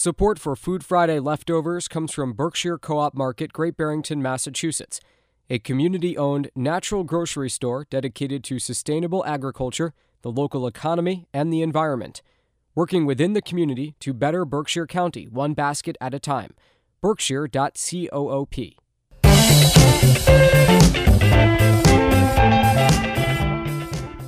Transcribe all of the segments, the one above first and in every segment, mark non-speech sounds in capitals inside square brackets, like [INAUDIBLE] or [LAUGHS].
Support for Food Friday leftovers comes from Berkshire Co op Market, Great Barrington, Massachusetts, a community owned natural grocery store dedicated to sustainable agriculture, the local economy, and the environment. Working within the community to better Berkshire County, one basket at a time. Berkshire.coop.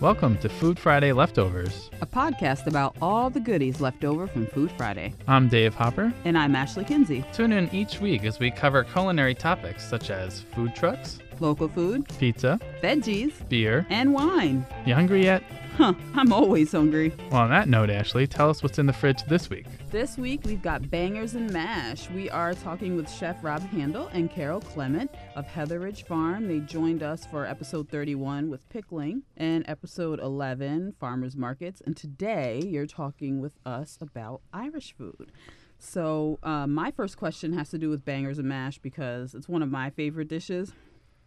Welcome to Food Friday Leftovers. a podcast about all the goodies left over from Food Friday. I'm Dave Hopper. And I'm Ashley Kinsey. Tune in each week as we cover culinary topics such as food trucks, Local food, pizza, veggies, beer. and wine. You hungry yet? Huh, I'm always hungry. Well, on that note, Ashley, tell us what's in the fridge this week. This week we've got bangers and mash. We are talking with Chef Rob Handel and Carol Clement of Heather Ridge Farm. They joined us for episode 31 with pickling and episode 11 farmers markets. And today you're talking with us about Irish food. So uh, my first question has to do with bangers and mash because it's one of my favorite dishes.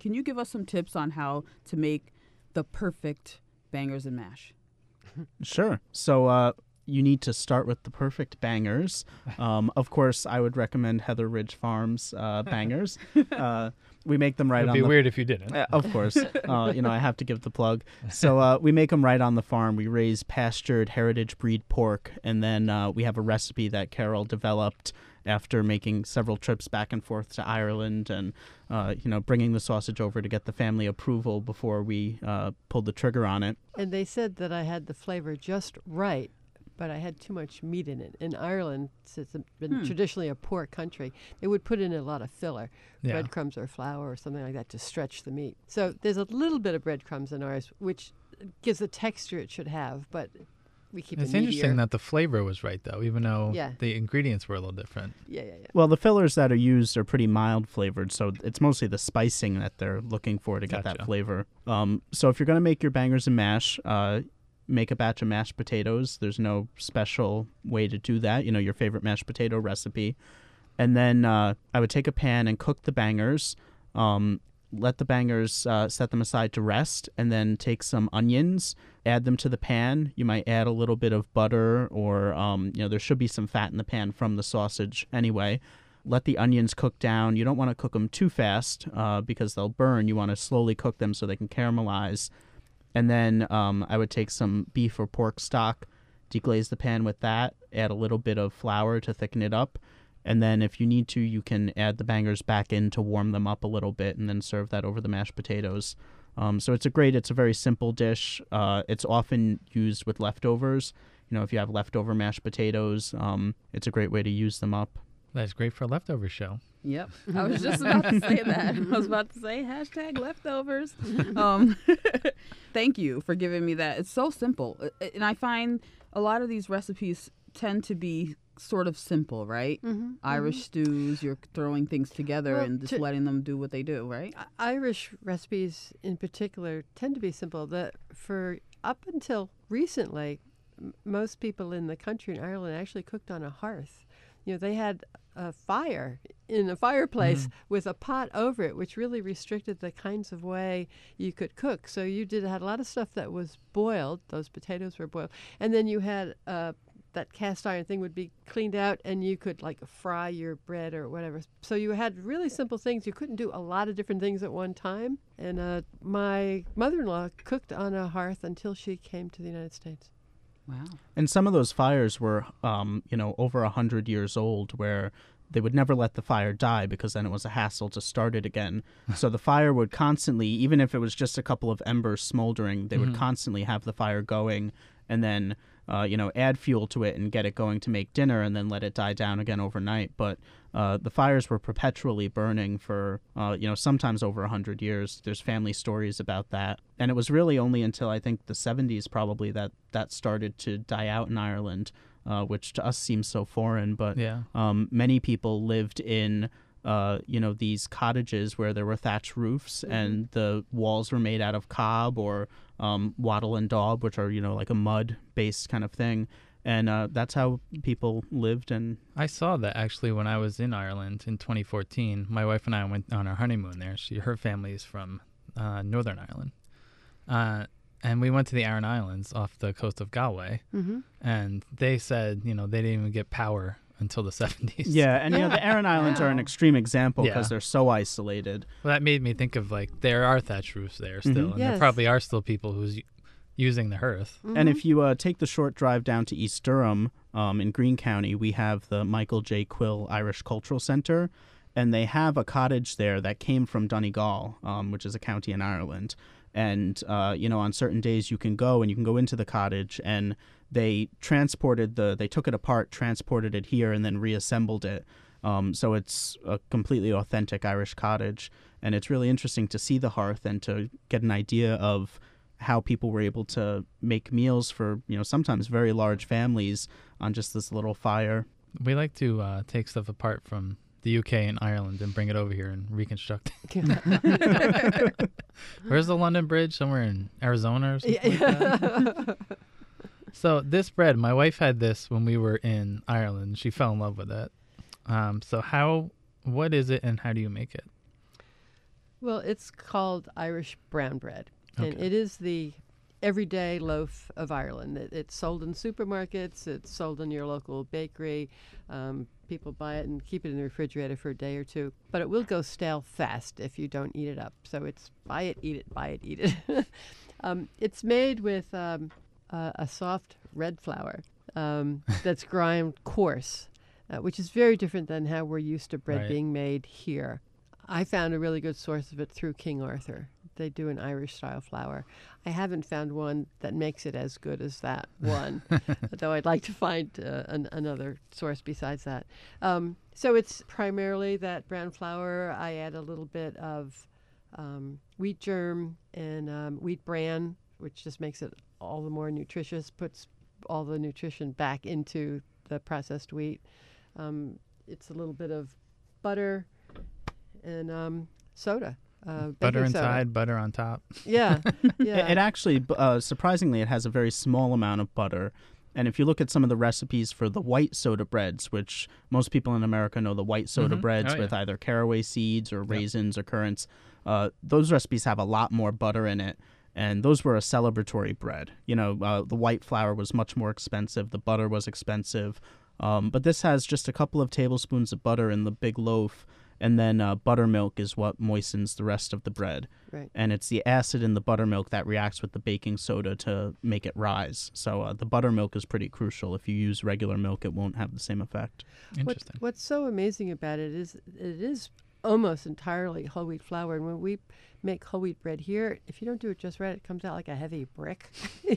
Can you give us some tips on how to make the perfect bangers and mash? Sure. So uh, you need to start with the perfect bangers. [LAUGHS] Um, of course, I would recommend Heather Ridge Farms uh, [LAUGHS] bangers. Uh, we make them right on. It'd on be the weird if you didn't. Uh, of course. [LAUGHS] Uh, you know, I have to give the plug. So uh, we make them right on the farm. We raise pastured heritage breed pork, and then uh, we have a recipe that Carol developed after making several trips back and forth to Ireland and, uh, you know, bringing the sausage over to get the family approval before we uh, pulled the trigger on it. And they said that I had the flavor just right, but I had too much meat in it. In Ireland, since it's been Hmm. traditionally a poor country, they would put in a lot of filler, Yeah. breadcrumbs or flour or something like that to stretch the meat. So there's a little bit of breadcrumbs in ours, which gives the texture it should have, but we keep It's interesting that the flavor was right, though, even though Yeah. the ingredients were a little different. Yeah, yeah, yeah. Well, the fillers that are used are pretty mild flavored, so it's mostly the spicing that they're looking for to get that flavor. Um, so if you're gonna make your bangers and mash, uh, make a batch of mashed potatoes. There's no special way to do that. You know, your favorite mashed potato recipe, and then uh, I would take a pan and cook the bangers. Um, let the bangers uh, set them aside to rest, and then take some onions, add them to the pan. You might add a little bit of butter, or um, you know, there should be some fat in the pan from the sausage anyway. Let the onions cook down. You don't want to cook them too fast uh, because they'll burn. You want to slowly cook them so they can caramelize. And then um, I would take some beef or pork stock, deglaze the pan with that, add a little bit of flour to thicken it up. And then if you need to, you can add the bangers back in to warm them up a little bit and then serve that over the mashed potatoes. Um, so it's a great, it's a very simple dish. Uh, it's often used with leftovers. You know, if you have leftover mashed potatoes, um, it's a great way to use them up. That's great for a leftover show. Yep. [LAUGHS] I was just about to say that. I was about to say hashtag leftovers. [LAUGHS] Um, [LAUGHS] thank you for giving me that. It's so simple. Uh, And I find a lot of these recipes tend to be sort of simple, right? Mhm, Irish stews, you're throwing things together Well, and just to- letting them do what they do, right? Irish recipes in particular tend to be simple. That for up until recently, m- most people in the country in Ireland actually cooked on a hearth. You know, they had a fire in a fireplace with a pot over it, which really restricted the kinds of way you could cook. So you did had a lot of stuff that was boiled. Those potatoes were boiled, and then you had uh, that cast iron thing would be cleaned out and you could like fry your bread or whatever. So you had really simple things. You couldn't do a lot of different things at one time. And uh, my mother in law cooked on a hearth until she came to the United States. Wow. And some of those fires were, um, you know, over a hundred years old, where they would never let the fire die because then it was a hassle to start it again. [LAUGHS] so the fire would constantly, even if it was just a couple of embers smoldering, they would constantly have the fire going, and then, uh, you know, add fuel to it and get it going to make dinner, and then let it die down again overnight. But uh, the fires were perpetually burning for, uh, you know, sometimes over a hundred years. There's family stories about that, and it was really only until I think the 70s probably that that started to die out in Ireland, uh, which to us seems so foreign. But Yeah. um, many people lived in. Uh, you know these cottages where there were thatch roofs and the walls were made out of cob or um, wattle and daub, which are you know like a mud-based kind of thing, and uh, that's how people lived. And I saw that actually when I was in Ireland in 2014. My wife and I went on our honeymoon there. She, her family is from uh, Northern Ireland, uh, and we went to the Aran Islands off the coast of Galway. Mm-hmm. and they said you know they didn't even get power until the [LAUGHS] 70s. Yeah, and you know the [LAUGHS] Aran Islands are an extreme example because Yeah. they're so isolated. Well, that made me think of like there are thatch roofs there still, Mhm. and Yes. there probably are still people who's u- using the hearth. And Mm-hmm. if you uh, take the short drive down to East Durham um, in Greene County, we have the Michael J. Quill Irish Cultural Center, and they have a cottage there that came from Donegal, um, which is a county in Ireland. And uh, you know, on certain days you can go and you can go into the cottage, and they transported the, they took it apart, transported it here, and then reassembled it. Um, so it's a completely authentic Irish cottage, and it's really interesting to see the hearth and to get an idea of how people were able to make meals for you know sometimes very large families on just this little fire. We like to uh, take stuff apart from the UK and Ireland and bring it over here and reconstruct. it. [LAUGHS] [LAUGHS] Where's the London Bridge? Somewhere in Arizona or something. Like that? [LAUGHS] So this bread, my wife had this when we were in Ireland. She fell in love with it. Um, so how, what is it, and how do you make it? Well, it's called Irish brown bread, and it is the everyday loaf of Ireland. It, it's sold in supermarkets. It's sold in your local bakery. Um, people buy it and keep it in the refrigerator for a day or two, but it will go stale fast if you don't eat it up. So it's buy it, eat it, buy it, eat it. [LAUGHS] um, it's made with um, uh, a soft red flour um, [LAUGHS] that's ground coarse, uh, which is very different than how we're used to bread Right. being made here. I found a really good source of it through King Arthur. They do an Irish style flour. I haven't found one that makes it as good as that [LAUGHS] one, though I'd like to find uh, an, another source besides that. Um, so it's primarily that brown flour. I add a little bit of um, wheat germ and um, wheat bran, which just makes it all the more nutritious, puts all the nutrition back into the processed wheat. Um, it's a little bit of butter and um, soda. Uh, Butter baking soda. inside, butter on top. Yeah, yeah. [LAUGHS] It, it actually, uh, surprisingly, it has a very small amount of butter. And if you look at some of the recipes for the white soda breads, which most people in America know the white soda Mhm. breads Oh, yeah. with either caraway seeds or raisins or currants, uh, those recipes have a lot more butter in it. And those were a celebratory bread. You know, uh, the white flour was much more expensive, the butter was expensive. Um, but this has just a couple of tablespoons of butter in the big loaf, and then uh, buttermilk is what moistens the rest of the bread right. and it's the acid in the buttermilk that reacts with the baking soda to make it rise. So uh, the buttermilk is pretty crucial. If you use regular milk, it won't have the same effect. What, Interesting. what's so amazing about it is it is almost entirely whole wheat flour, and when we make whole wheat bread here, if you don't do it just right, it comes out like a heavy brick.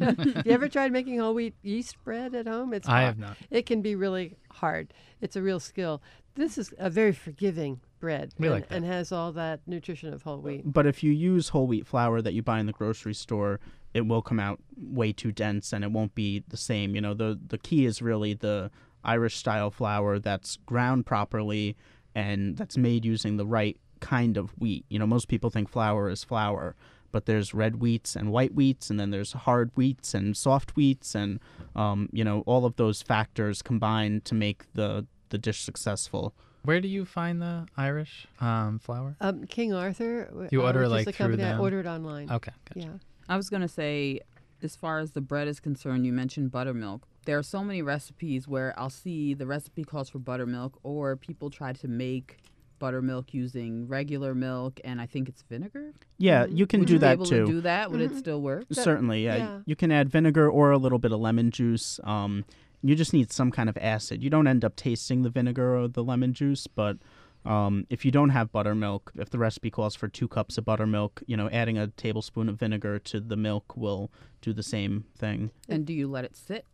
Have [LAUGHS] you ever tried making whole wheat yeast bread at home? It's I hard. have not. It can be really hard. It's a real skill. This is a very forgiving bread We and, like that. and has all that nutrition of whole wheat. But if you use whole wheat flour that you buy in the grocery store, it will come out way too dense and it won't be the same. You know, the the key is really the Irish style flour that's ground properly and that's made using the right kind of wheat. You know, most people think flour is flour, but there's red wheats and white wheats, and then there's hard wheats and soft wheats, and um, you know, all of those factors combine to make the the dish successful. Where do you find the Irish um, flour? Um, King Arthur. You uh, order, which like, the through company I them? ordered online. Okay. Gotcha. Yeah. I was gonna say, as far as the bread is concerned, you mentioned buttermilk. There are so many recipes where I'll see the recipe calls for buttermilk, or people try to make buttermilk using regular milk, and I think it's vinegar. Yeah, Mhm. you can Would do you be that able too. To do that, would it Mhm. still work? Certainly, yeah. yeah. You can add vinegar or a little bit of lemon juice. Um, you just need some kind of acid. You don't end up tasting the vinegar or the lemon juice, but um, if you don't have buttermilk, if the recipe calls for two cups of buttermilk, you know, adding a tablespoon of vinegar to the milk will do the same thing. And do you let it sit?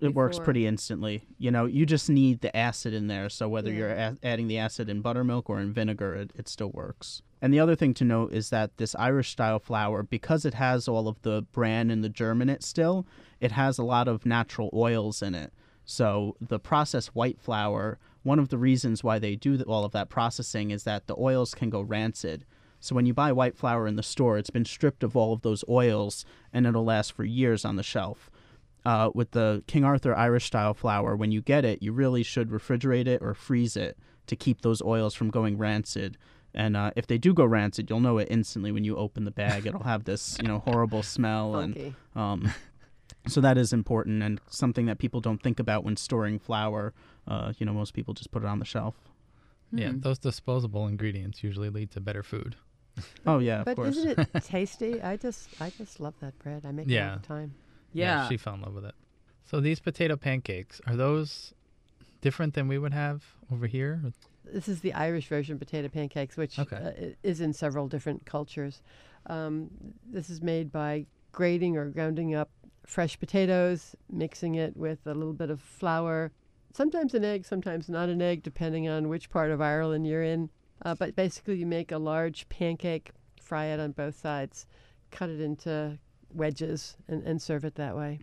It works pretty instantly. You know, you just need the acid in there. So whether Yeah. you're a- adding the acid in buttermilk or in vinegar, it, it still works. And the other thing to note is that this Irish style flour, because it has all of the bran and the germ in it still, it has a lot of natural oils in it. So the processed white flour, one of the reasons why they do all of that processing is that the oils can go rancid. So when you buy white flour in the store, it's been stripped of all of those oils and it'll last for years on the shelf uh, with the King Arthur Irish style flour, when you get it, you really should refrigerate it or freeze it to keep those oils from going rancid. And uh, if they do go rancid, you'll know it instantly when you open the bag. It'll have this, you know, horrible smell, and um, So that is important and something that people don't think about when storing flour. Uh, you know, most people just put it on the shelf. Yeah, Hmm. those disposable ingredients usually lead to better food. Oh yeah, of but course. isn't it [LAUGHS] tasty? I just I just love that bread. I make it Yeah. all the time. Yeah. she fell in love with it. So these potato pancakes are those different than we would have over here? This is the Irish version potato pancakes, which Okay. uh, is in several different cultures. Um, this is made by grating or grounding up fresh potatoes, mixing it with a little bit of flour, sometimes an egg, sometimes not an egg, depending on which part of Ireland you're in. Uh, but basically, you make a large pancake, fry it on both sides, cut it into wedges, and, and serve it that way.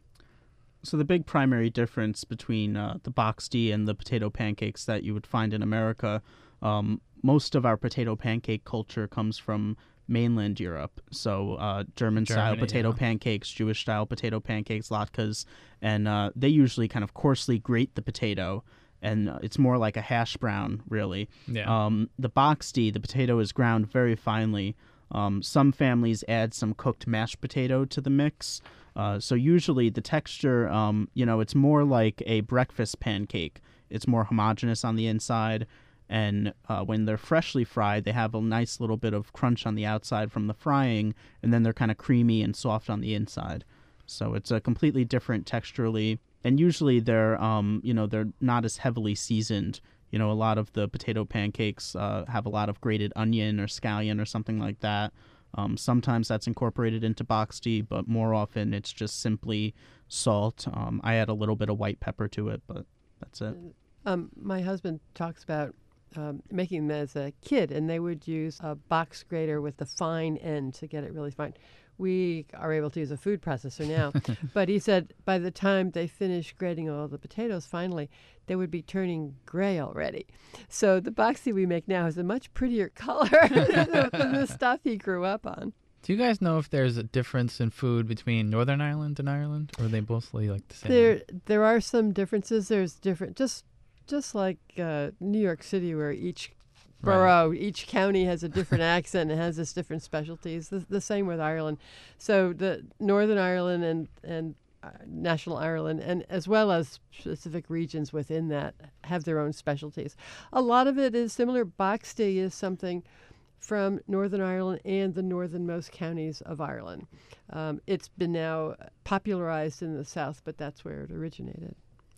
So the big primary difference between uh, the boxty and the potato pancakes that you would find in America, um, most of our potato pancake culture comes from mainland Europe. So uh, German style potato yeah. pancakes, Jewish style potato pancakes, latkes, and uh, they usually kind of coarsely grate the potato, and uh, it's more like a hash brown, really. Yeah. Um, the boxty, the potato is ground very finely. Um, some families add some cooked mashed potato to the mix. Uh, so usually the texture, um, you know, it's more like a breakfast pancake. It's more homogeneous on the inside, and uh, when they're freshly fried, they have a nice little bit of crunch on the outside from the frying, and then they're kind of creamy and soft on the inside. So it's a completely different texturally, and usually they're, um, you know, they're not as heavily seasoned. You know, a lot of the potato pancakes uh, have a lot of grated onion or scallion or something like that. Um, sometimes that's incorporated into box boxty, but more often it's just simply salt. Um, I add a little bit of white pepper to it, but that's it. Um, my husband talks about um, making them as a kid, and they would use a box grater with the fine end to get it really fine. We are able to use a food processor now, [LAUGHS] but he said by the time they finish grating all the potatoes, finally, they would be turning gray already. So the boxty we make now is a much prettier [LAUGHS] color than the stuff he grew up on. Do you guys know if there's a difference in food between Northern Ireland and Ireland, or are they mostly like the same? There, there are some differences. There's different, just, just like uh, New York City, where each Right. borough, each county has a different [LAUGHS] accent and has its different specialties. The, the same with Ireland. So the Northern Ireland and and uh, National Ireland, and as well as specific regions within that, have their own specialties. A lot of it is similar. Boxty is something from Northern Ireland and the northernmost counties of Ireland. Um, it's been now popularized in the south, but that's where it originated.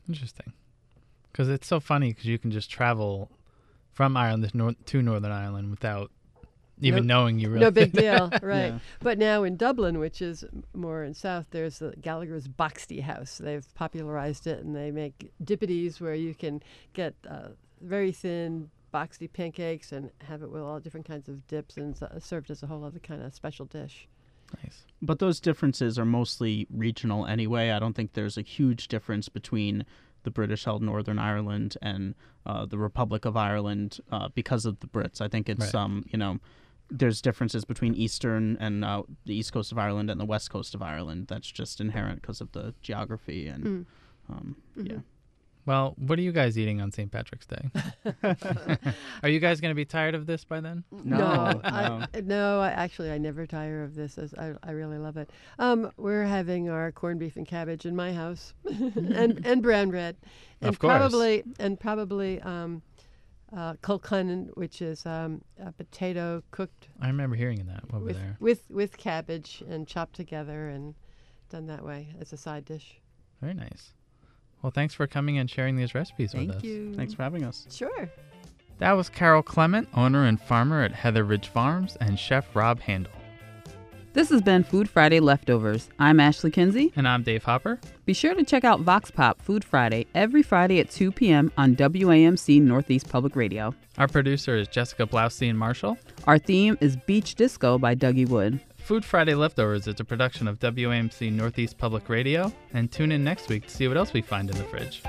Interesting. Because it's so funny because you can just travel from Ireland to, nor- to Northern Ireland without even knowing you really. No big deal, [LAUGHS] right? Yeah. But now in Dublin, which is more in south, there's the Gallagher's Boxty House. They've popularized it, and they make dippities where you can get uh, very thin boxty pancakes and have it with all different kinds of dips and s- served as a whole other kind of special dish. nice. But those differences are mostly regional anyway. I don't think there's a huge difference between the British held Northern Ireland and uh, the Republic of Ireland uh, because of the Brits. I think it's Right. um you know there's differences between Eastern and uh, the East Coast of Ireland and the West Coast of Ireland. That's just inherent because of the geography and Mm. um, Mhm. yeah. Well, what are you guys eating on St. Patrick's Day? [LAUGHS] are you guys going to be tired of this by then? No, no, no. I, no. I, actually, I never tire of this. As I, I really love it. Um, we're having our corned beef and cabbage in my house, [LAUGHS] and and brown bread, and Of course. probably and probably um, uh, colcannon, which is um, a potato cooked I remember hearing that over with there. with with cabbage and chopped together and done that way as a side dish. Very nice. Well, thanks for coming and sharing these recipes with us. Thank you. Thanks for having us. Sure. That was Carol Clement, owner and farmer at Heather Ridge Farms, and Chef Rob Handel. This has been Food Friday Leftovers. I'm Ashley Kinsey. And I'm Dave Hopper. Be sure to check out Vox Pop Food Friday every Friday at 2 p.m. on WAMC Northeast Public Radio. Our producer is Jessica Blaustein Marshall. Our theme is Beach Disco by Dougie Wood. Food Friday Leftovers is a production of WAMC Northeast Public Radio. And tune in next week to see what else we find in the fridge.